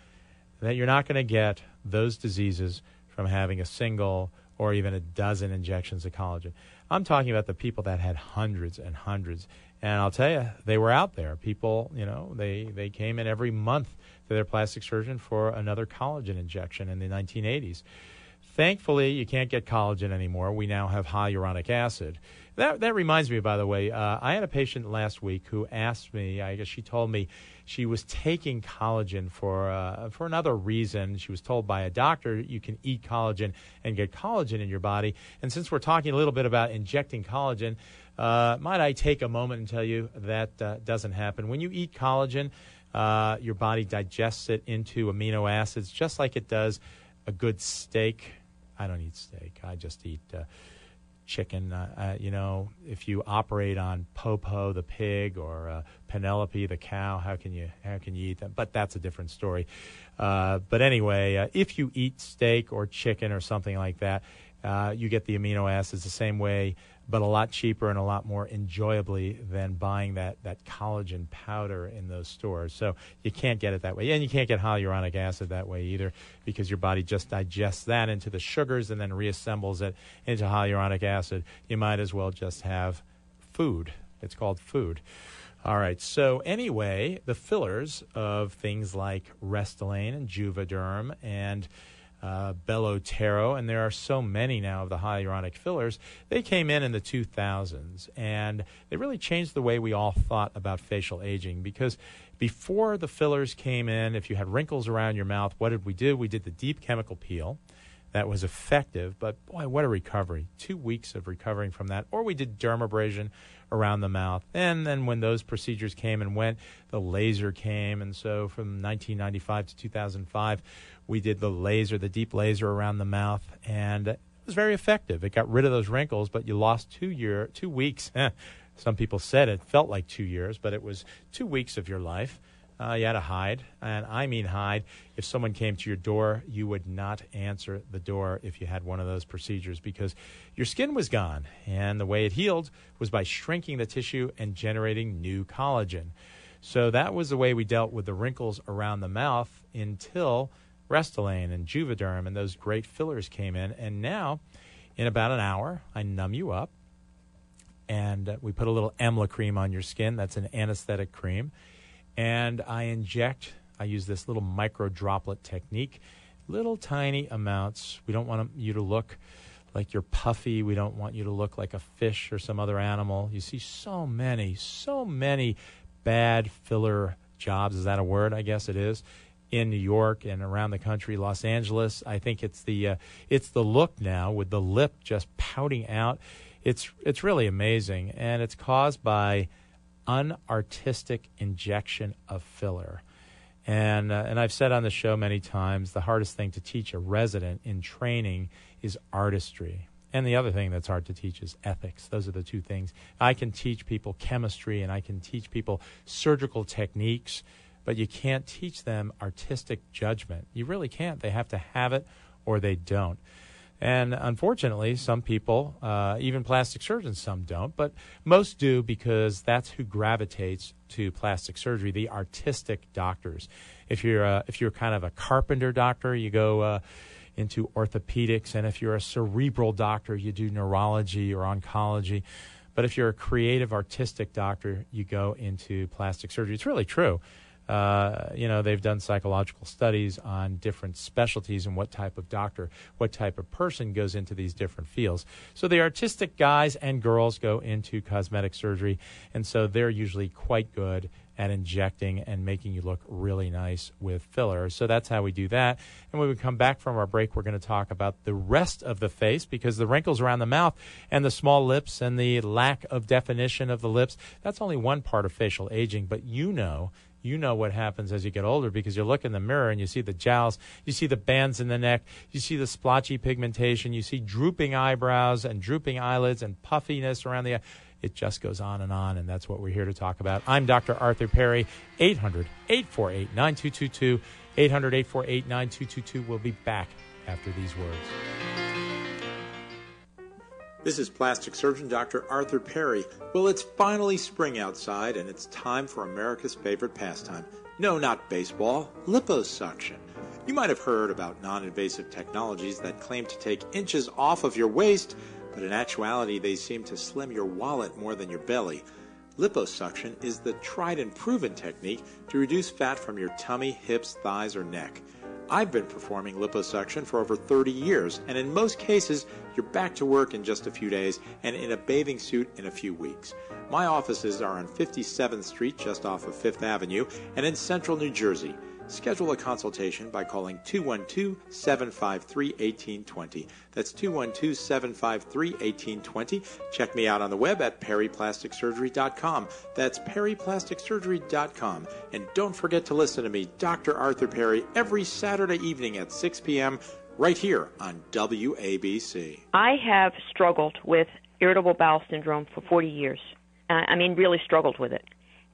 S1: that you're not going to get those diseases from having a single or even a dozen injections of collagen. I'm talking about the people that had hundreds and hundreds. And I'll tell you, they were out there. People, you know, they, they came in every month to their plastic surgeon for another collagen injection in the 1980s. Thankfully, you can't get collagen anymore. We now have hyaluronic acid. That, that reminds me, by the way, uh, I had a patient last week who asked me, I guess she told me she was taking collagen for, uh, for another reason. She was told by a doctor you can eat collagen and get collagen in your body. And since we're talking a little bit about injecting collagen, uh, might I take a moment and tell you that uh, doesn't happen. When you eat collagen, uh, your body digests it into amino acids just like it does a good steak. I don't eat steak. I just eat uh, chicken. Uh, uh, you know, if you operate on Popo the pig or uh, Penelope the cow, how can you how can you eat them? But that's a different story. Uh, but anyway, uh, if you eat steak or chicken or something like that, uh, you get the amino acids the same way but a lot cheaper and a lot more enjoyably than buying that, that collagen powder in those stores. So you can't get it that way. And you can't get hyaluronic acid that way either because your body just digests that into the sugars and then reassembles it into hyaluronic acid. You might as well just have food. It's called food. All right. So anyway, the fillers of things like Restylane and Juvederm and uh, Belotero, and there are so many now of the hyaluronic fillers. They came in in the 2000s, and they really changed the way we all thought about facial aging because before the fillers came in, if you had wrinkles around your mouth, what did we do? We did the deep chemical peel. That was effective, but boy, what a recovery. Two weeks of recovering from that. Or we did dermabrasion around the mouth. And then when those procedures came and went, the laser came. And so from 1995 to 2005, we did the laser, the deep laser around the mouth, and it was very effective. It got rid of those wrinkles, but you lost two year, two weeks. Some people said it felt like two years, but it was two weeks of your life. Uh, you had to hide, and I mean hide. If someone came to your door, you would not answer the door if you had one of those procedures because your skin was gone, and the way it healed was by shrinking the tissue and generating new collagen. So that was the way we dealt with the wrinkles around the mouth until Restylane and Juvederm and those great fillers came in. And now, in about an hour, I numb you up and uh, we put a little Emla cream on your skin. That's an anesthetic cream. And I inject. I use this little micro droplet technique, little tiny amounts. We don't want you to look like you're puffy. We don't want you to look like a fish or some other animal. You see so many, so many bad filler jobs. Is that a word? I guess it is. In New York and around the country, Los Angeles. I think it's the uh, it's the look now with the lip just pouting out. It's it's really amazing, and it's caused by unartistic injection of filler. And uh, and I've said on the show many times, the hardest thing to teach a resident in training is artistry. And the other thing that's hard to teach is ethics. Those are the two things. I can teach people chemistry and I can teach people surgical techniques, but you can't teach them artistic judgment. You really can't. They have to have it or they don't. And unfortunately, some people, uh, even plastic surgeons, some don't, but most do because that's who gravitates to plastic surgery, the artistic doctors. If you're, a, if you're kind of a carpenter doctor, you go. Uh, into orthopedics. And if you're a cerebral doctor, you do neurology or oncology. But if you're a creative, artistic doctor, you go into plastic surgery. It's really true. Uh, you know, they've done psychological studies on different specialties and what type of doctor, what type of person goes into these different fields. So the artistic guys and girls go into cosmetic surgery, and so they're usually quite good at injecting and making you look really nice with fillers. So that's how we do that. And when we come back from our break, we're going to talk about the rest of the face because the wrinkles around the mouth and the small lips and the lack of definition of the lips, that's only one part of facial aging. But you know, you know what happens as you get older because you look in the mirror and you see the jowls, you see the bands in the neck, you see the splotchy pigmentation, you see drooping eyebrows and drooping eyelids and puffiness around the eye. It just goes on and on, and that's what we're here to talk about. I'm Dr. Arthur Perry, 800 848 9222. 800 848 9222. We'll be back after these words.
S2: This is plastic surgeon Dr. Arthur Perry. Well, it's finally spring outside, and it's time for America's favorite pastime. No, not baseball, liposuction. You might have heard about non invasive technologies that claim to take inches off of your waist but in actuality, they seem to slim your wallet more than your belly. Liposuction is the tried and proven technique to reduce fat from your tummy, hips, thighs, or neck. I've been performing liposuction for over 30 years, and in most cases, you're back to work in just a few days and in a bathing suit in a few weeks. My offices are on 57th Street, just off of Fifth Avenue, and in central New Jersey. Schedule a consultation by calling 212 753 1820. That's 212 753 1820. Check me out on the web at perryplasticsurgery.com. That's perryplasticsurgery.com. And don't forget to listen to me, Dr. Arthur Perry, every Saturday evening at 6 p.m. right here on WABC.
S13: I have struggled with irritable bowel syndrome for 40 years. Uh, I mean, really struggled with it.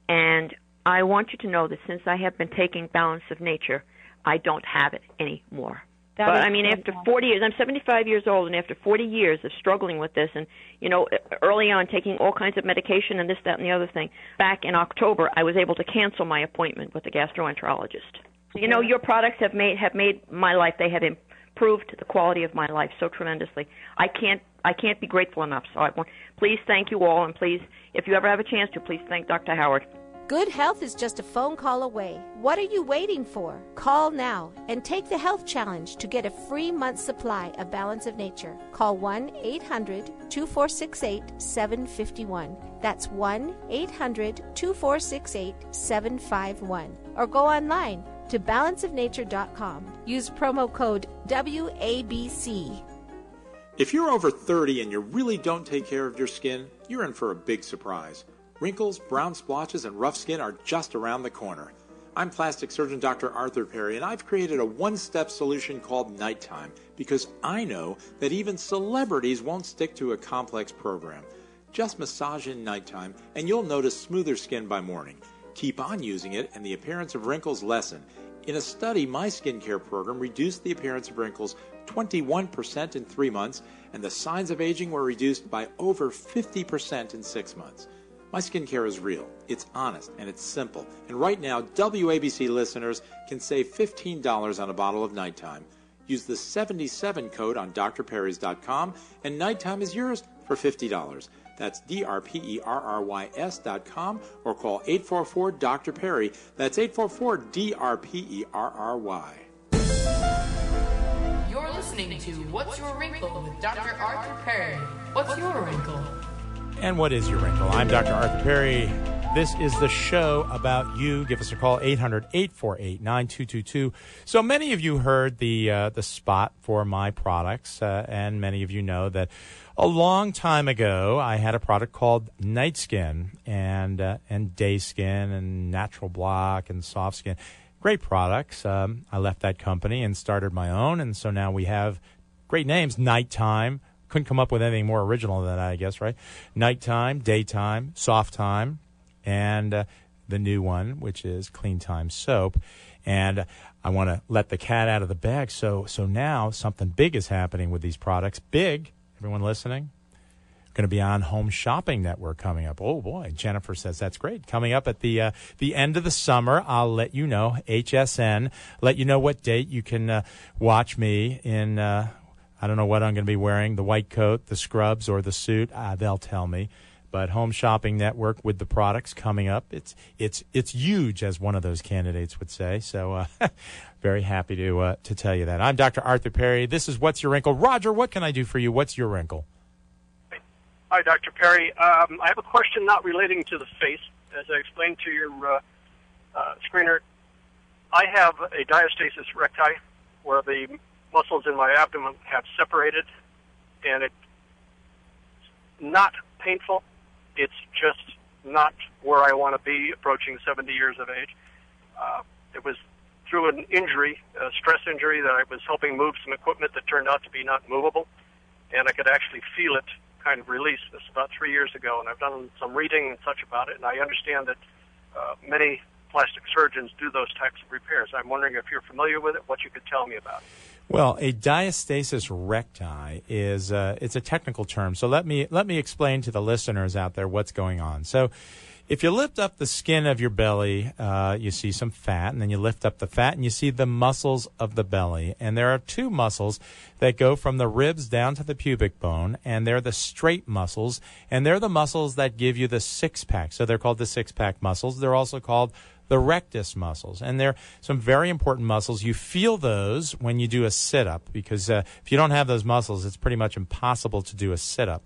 S13: And I want you to know that since I have been taking Balance of Nature, I don't have it anymore. That but I mean, after 40 years, I'm 75 years old, and after 40 years of struggling with this, and you know, early on taking all kinds of medication and this, that, and the other thing, back in October, I was able to cancel my appointment with the gastroenterologist. You know, your products have made have made my life. They have improved the quality of my life so tremendously. I can't I can't be grateful enough. So I want, please thank you all, and please, if you ever have a chance to, please thank Dr. Howard.
S14: Good health is just a phone call away. What are you waiting for? Call now and take the health challenge to get a free month supply of Balance of Nature. Call 1 800 2468 751. That's 1 800 2468 751. Or go online to balanceofnature.com. Use promo code WABC.
S2: If you're over 30 and you really don't take care of your skin, you're in for a big surprise. Wrinkles, brown splotches, and rough skin are just around the corner. I'm plastic surgeon Dr. Arthur Perry, and I've created a one step solution called Nighttime because I know that even celebrities won't stick to a complex program. Just massage in nighttime, and you'll notice smoother skin by morning. Keep on using it, and the appearance of wrinkles lessen. In a study, my skincare program reduced the appearance of wrinkles 21% in three months, and the signs of aging were reduced by over 50% in six months. My skincare is real, it's honest, and it's simple. And right now, WABC listeners can save $15 on a bottle of nighttime. Use the 77 code on drperrys.com, and nighttime is yours for $50. That's D-R-P-E-R-R-Y-S dot com or call 844 Dr. Perry. That's 844 D-R-P-E-R-R-Y.
S5: You're listening to What's Your Wrinkle with Dr. Arthur Perry. What's your wrinkle?
S1: And what is your wrinkle? I'm Dr. Arthur Perry. This is the show about you. Give us a call, 800 848 9222. So many of you heard the, uh, the spot for my products, uh, and many of you know that a long time ago I had a product called Night Skin and, uh, and Day Skin and Natural Block and Soft Skin. Great products. Um, I left that company and started my own, and so now we have great names Nighttime. Couldn't come up with anything more original than that, I guess, right? Nighttime, daytime, soft time, and uh, the new one, which is Clean Time Soap. And I want to let the cat out of the bag. So, so now something big is happening with these products. Big, everyone listening? Going to be on Home Shopping Network coming up. Oh boy, Jennifer says that's great. Coming up at the uh, the end of the summer, I'll let you know HSN. Let you know what date you can uh, watch me in. Uh, I don't know what I'm going to be wearing: the white coat, the scrubs, or the suit. Uh, they'll tell me. But Home Shopping Network with the products coming up, it's it's it's huge, as one of those candidates would say. So, uh, very happy to uh, to tell you that. I'm Dr. Arthur Perry. This is What's Your Wrinkle. Roger, what can I do for you? What's your wrinkle?
S15: Hi, Dr. Perry. Um, I have a question not relating to the face. As I explained to your uh, uh, screener, I have a diastasis recti where the muscles in my abdomen have separated, and it's not painful. It's just not where I want to be approaching 70 years of age. Uh, it was through an injury, a stress injury, that I was helping move some equipment that turned out to be not movable, and I could actually feel it kind of release this about three years ago, and I've done some reading and such about it, and I understand that uh, many plastic surgeons do those types of repairs. I'm wondering if you're familiar with it, what you could tell me about it.
S1: Well, a diastasis recti is uh, it's a technical term. So let me let me explain to the listeners out there what's going on. So if you lift up the skin of your belly, uh, you see some fat, and then you lift up the fat and you see the muscles of the belly. And there are two muscles that go from the ribs down to the pubic bone, and they're the straight muscles, and they're the muscles that give you the six pack. So they're called the six pack muscles. They're also called the rectus muscles. And they're some very important muscles. You feel those when you do a sit up because uh, if you don't have those muscles, it's pretty much impossible to do a sit up.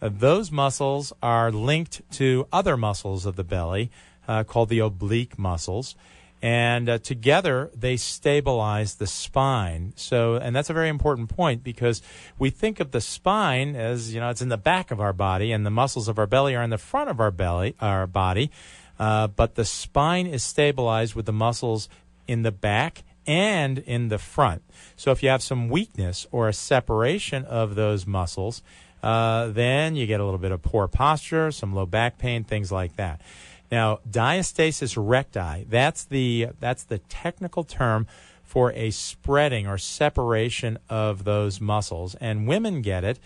S1: Uh, those muscles are linked to other muscles of the belly uh, called the oblique muscles. And uh, together they stabilize the spine. So, and that's a very important point because we think of the spine as, you know, it's in the back of our body and the muscles of our belly are in the front of our belly, our body. Uh, but the spine is stabilized with the muscles in the back and in the front. So if you have some weakness or a separation of those muscles, uh, then you get a little bit of poor posture, some low back pain, things like that. Now, diastasis recti, that's the, that's the technical term for a spreading or separation of those muscles. And women get it.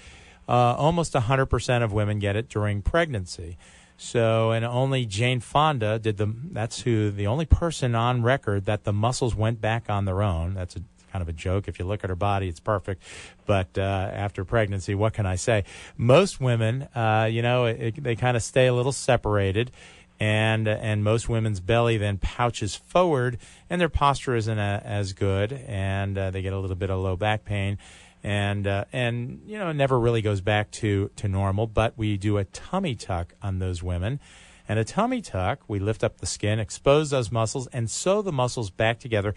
S1: Uh, almost 100% of women get it during pregnancy. So, and only Jane Fonda did the, that's who, the only person on record that the muscles went back on their own. That's a kind of a joke. If you look at her body, it's perfect. But uh, after pregnancy, what can I say? Most women, uh, you know, it, it, they kind of stay a little separated. And and most women's belly then pouches forward, and their posture isn't a, as good, and uh, they get a little bit of low back pain and uh, and you know it never really goes back to to normal. But we do a tummy tuck on those women, and a tummy tuck we lift up the skin, expose those muscles, and sew the muscles back together,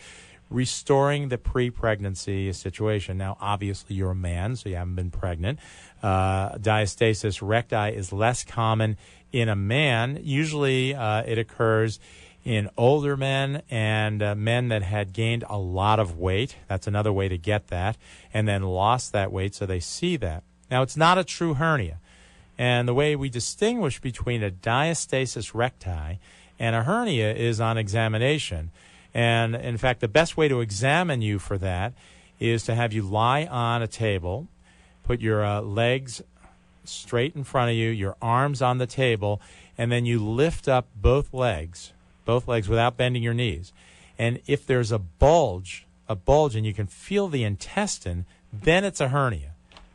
S1: restoring the pre-pregnancy situation. Now, obviously, you're a man, so you haven't been pregnant. Uh, diastasis recti is less common in a man. Usually, uh, it occurs in older men and uh, men that had gained a lot of weight. That's another way to get that. And then lost that weight so they see that. Now, it's not a true hernia. And the way we distinguish between a diastasis recti and a hernia is on examination. And in fact, the best way to examine you for that is to have you lie on a table, put your uh, legs straight in front of you, your arms on the table, and then you lift up both legs both legs without bending your knees. And if there's a bulge a bulge and you can feel the intestine, then it's a hernia.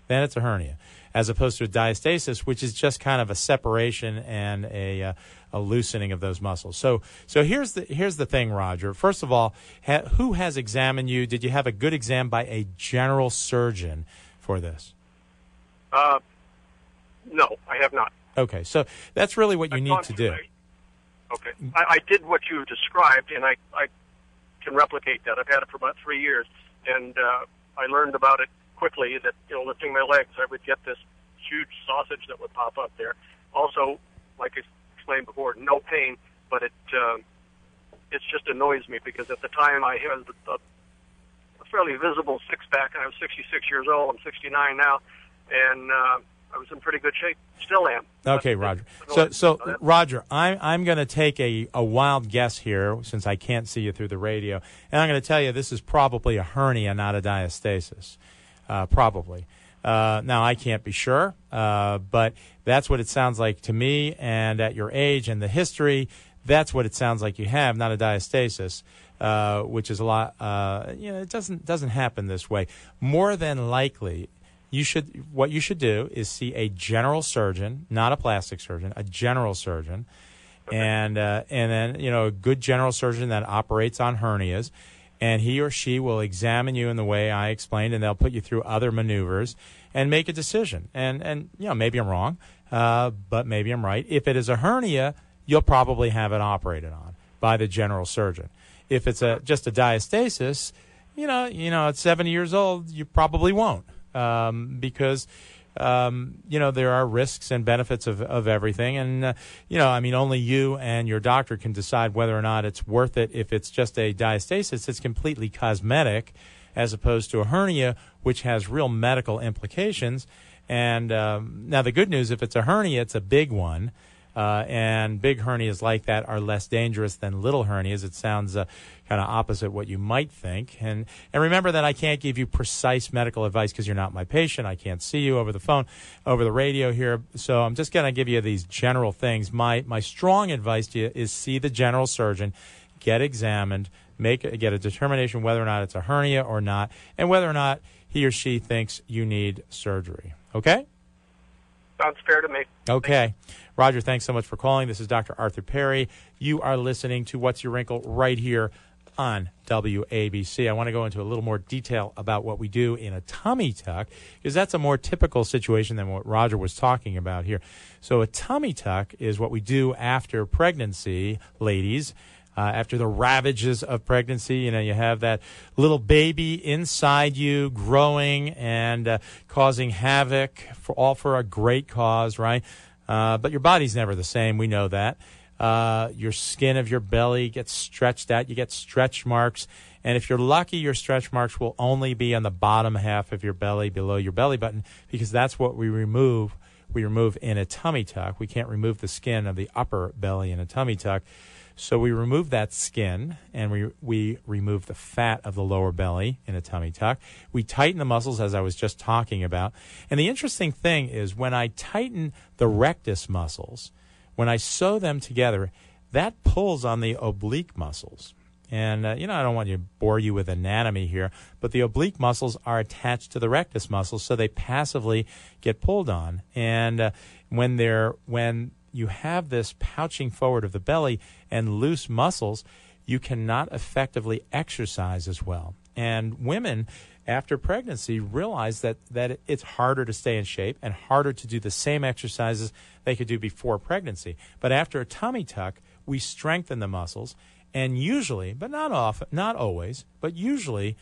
S1: Then it's a hernia, as opposed to a diastasis, which is just kind of a separation and a, uh, a loosening of those muscles. So, so here's the here's the thing, Roger. First of all, ha, who has examined you? Did you have a good exam by a general surgeon for this?
S15: Uh, no, I have not.
S1: Okay, so that's really what you need to do.
S15: Okay, I, I did what you described, and I, I can replicate that. I've had it for about three years, and uh, I learned about it quickly. That you know, lifting my legs, I would get this huge sausage that would pop up there. Also, like I explained before, no pain, but it uh, it just annoys me because at the time I had a, a fairly visible six pack, and I was 66 years old. I'm 69 now, and uh, I was in pretty good shape. Still am.
S1: Okay, Roger. So, so Roger, I'm I'm going to take a, a wild guess here since I can't see you through the radio, and I'm going to tell you this is probably a hernia, not a diastasis. Uh, probably. Uh, now I can't be sure, uh, but that's what it sounds like to me. And at your age and the history, that's what it sounds like you have, not a diastasis. Uh, which is a lot. Uh, you know, it doesn't doesn't happen this way. More than likely, you should what you should do is see a general surgeon, not a plastic surgeon, a general surgeon, okay. and uh, and then you know a good general surgeon that operates on hernias, and he or she will examine you in the way I explained, and they'll put you through other maneuvers and make a decision. And and you know maybe I'm wrong, uh, but maybe I'm right. If it is a hernia, you'll probably have it operated on by the general surgeon. If it's a just a diastasis, you know you know at 70 years old, you probably won't um, because um, you know there are risks and benefits of, of everything. And uh, you know i mean only you and your doctor can decide whether or not it's worth it if it's just a diastasis. It's completely cosmetic as opposed to a hernia which has real medical implications. And um, now the good news if it's a hernia it's a big one. Uh, and big hernias like that are less dangerous than little hernias. It sounds uh, kind of opposite what you might think. And and remember that I can't give you precise medical advice because you're not my patient. I can't see you over the phone, over the radio here. So I'm just going to give you these general things. My my strong advice to you is see the general surgeon, get examined, make get a determination whether or not it's a hernia or not, and whether or not he or she thinks you need surgery. Okay.
S15: Sounds fair to me.
S1: Okay. Roger, thanks so much for calling. This is Dr. Arthur Perry. You are listening to What's Your Wrinkle right here on WABC. I want to go into a little more detail about what we do in a tummy tuck because that's a more typical situation than what Roger was talking about here. So, a tummy tuck is what we do after pregnancy, ladies. Uh, after the ravages of pregnancy. You know, you have that little baby inside you growing and uh, causing havoc for all for a great cause, right? Uh, but your body's never the same. We know that. Uh, your skin of your belly gets stretched out. You get stretch marks. And if you're lucky, your stretch marks will only be on the bottom half of your belly, below your belly button, because that's what we remove. We remove in a tummy tuck. We can't remove the skin of the upper belly in a tummy tuck. So we remove that skin and we, we remove the fat of the lower belly in a tummy tuck. We tighten the muscles, as I was just talking about. And the interesting thing is when I tighten the rectus muscles, when I sew them together, that pulls on the oblique muscles. And, uh, you know, I don't want to bore you with anatomy here, but the oblique muscles are attached to the rectus muscles, so they passively get pulled on. And uh, when they're, when you have this pouching forward of the belly and loose muscles, you cannot effectively exercise as well. And women, after pregnancy, realize that, that it's harder to stay in shape and harder to do the same exercises they could do before pregnancy. But after a tummy tuck, we strengthen the muscles, and usually, but not often, not always, but usually,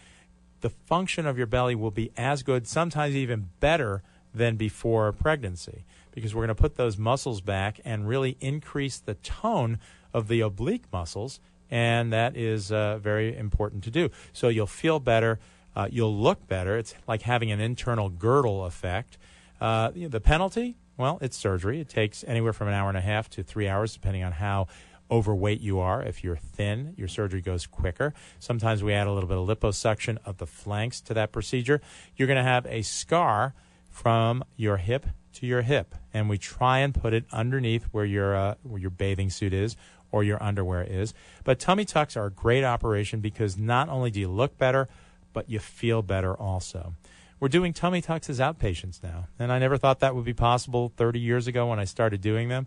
S1: the function of your belly will be as good, sometimes even better than before pregnancy because we're going to put those muscles back and really increase the tone of the oblique muscles. And that is uh, very important to do. So you'll feel better. Uh, you'll look better. It's like having an internal girdle effect. Uh, the penalty, well, it's surgery. It takes anywhere from an hour and a half to three hours, depending on how overweight you are. If you're thin, your surgery goes quicker. Sometimes we add a little bit of liposuction of the flanks to that procedure. You're going to have a scar from your hip to your hip, and we try and put it underneath where your uh, where your bathing suit is or your underwear is. But tummy tucks are a great operation because not only do you look better, but you feel better also. We're doing tummy tucks as outpatients now, and I never thought that would be possible 30 years ago when I started doing them.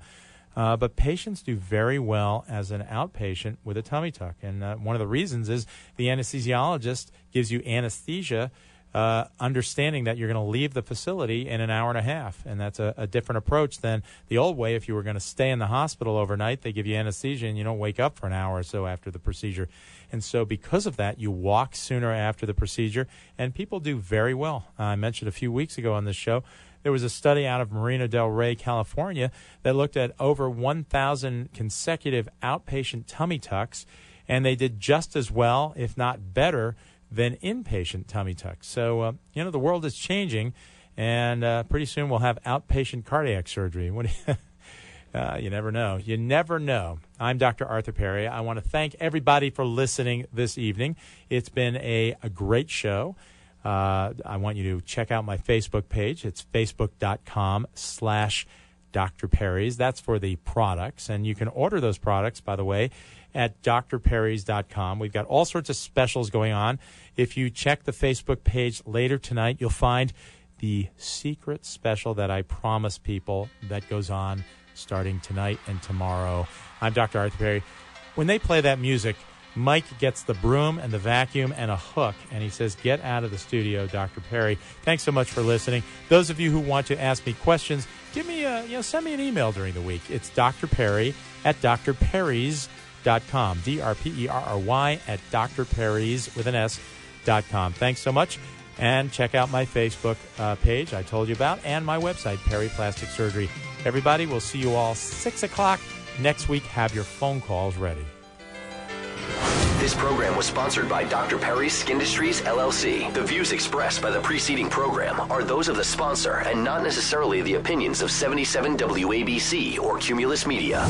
S1: Uh, but patients do very well as an outpatient with a tummy tuck. And uh, one of the reasons is the anesthesiologist gives you anesthesia, uh, understanding that you're going to leave the facility in an hour and a half. And that's a, a different approach than the old way. If you were going to stay in the hospital overnight, they give you anesthesia and you don't wake up for an hour or so after the procedure. And so, because of that, you walk sooner after the procedure, and people do very well. I mentioned a few weeks ago on this show there was a study out of Marina Del Rey, California, that looked at over 1,000 consecutive outpatient tummy tucks, and they did just as well, if not better, than inpatient tummy tucks. So, uh, you know, the world is changing, and uh, pretty soon we'll have outpatient cardiac surgery. What you, uh, you never know. You never know. I'm Dr. Arthur Perry. I want to thank everybody for listening this evening. It's been a, a great show. Uh, I want you to check out my Facebook page. It's facebook.com slash Dr. Perry's. That's for the products. And you can order those products, by the way, at drperrys.com. We've got all sorts of specials going on. If you check the Facebook page later tonight, you'll find the secret special that I promise people that goes on starting tonight and tomorrow. I'm Dr. Arthur Perry. When they play that music, Mike gets the broom and the vacuum and a hook, and he says, Get out of the studio, Dr. Perry. Thanks so much for listening. Those of you who want to ask me questions, give me a, you know, send me an email during the week. It's Dr. Perry at drperrys.com. D R P E R R Y at drperrys with an S dot com. Thanks so much. And check out my Facebook uh, page I told you about and my website, Perry Plastic Surgery. Everybody, we'll see you all 6 o'clock next week. Have your phone calls ready.
S11: This program was sponsored by Dr. Perry's Skin Industries, LLC. The views expressed by the preceding program are those of the sponsor and not necessarily the opinions of 77 WABC or Cumulus Media.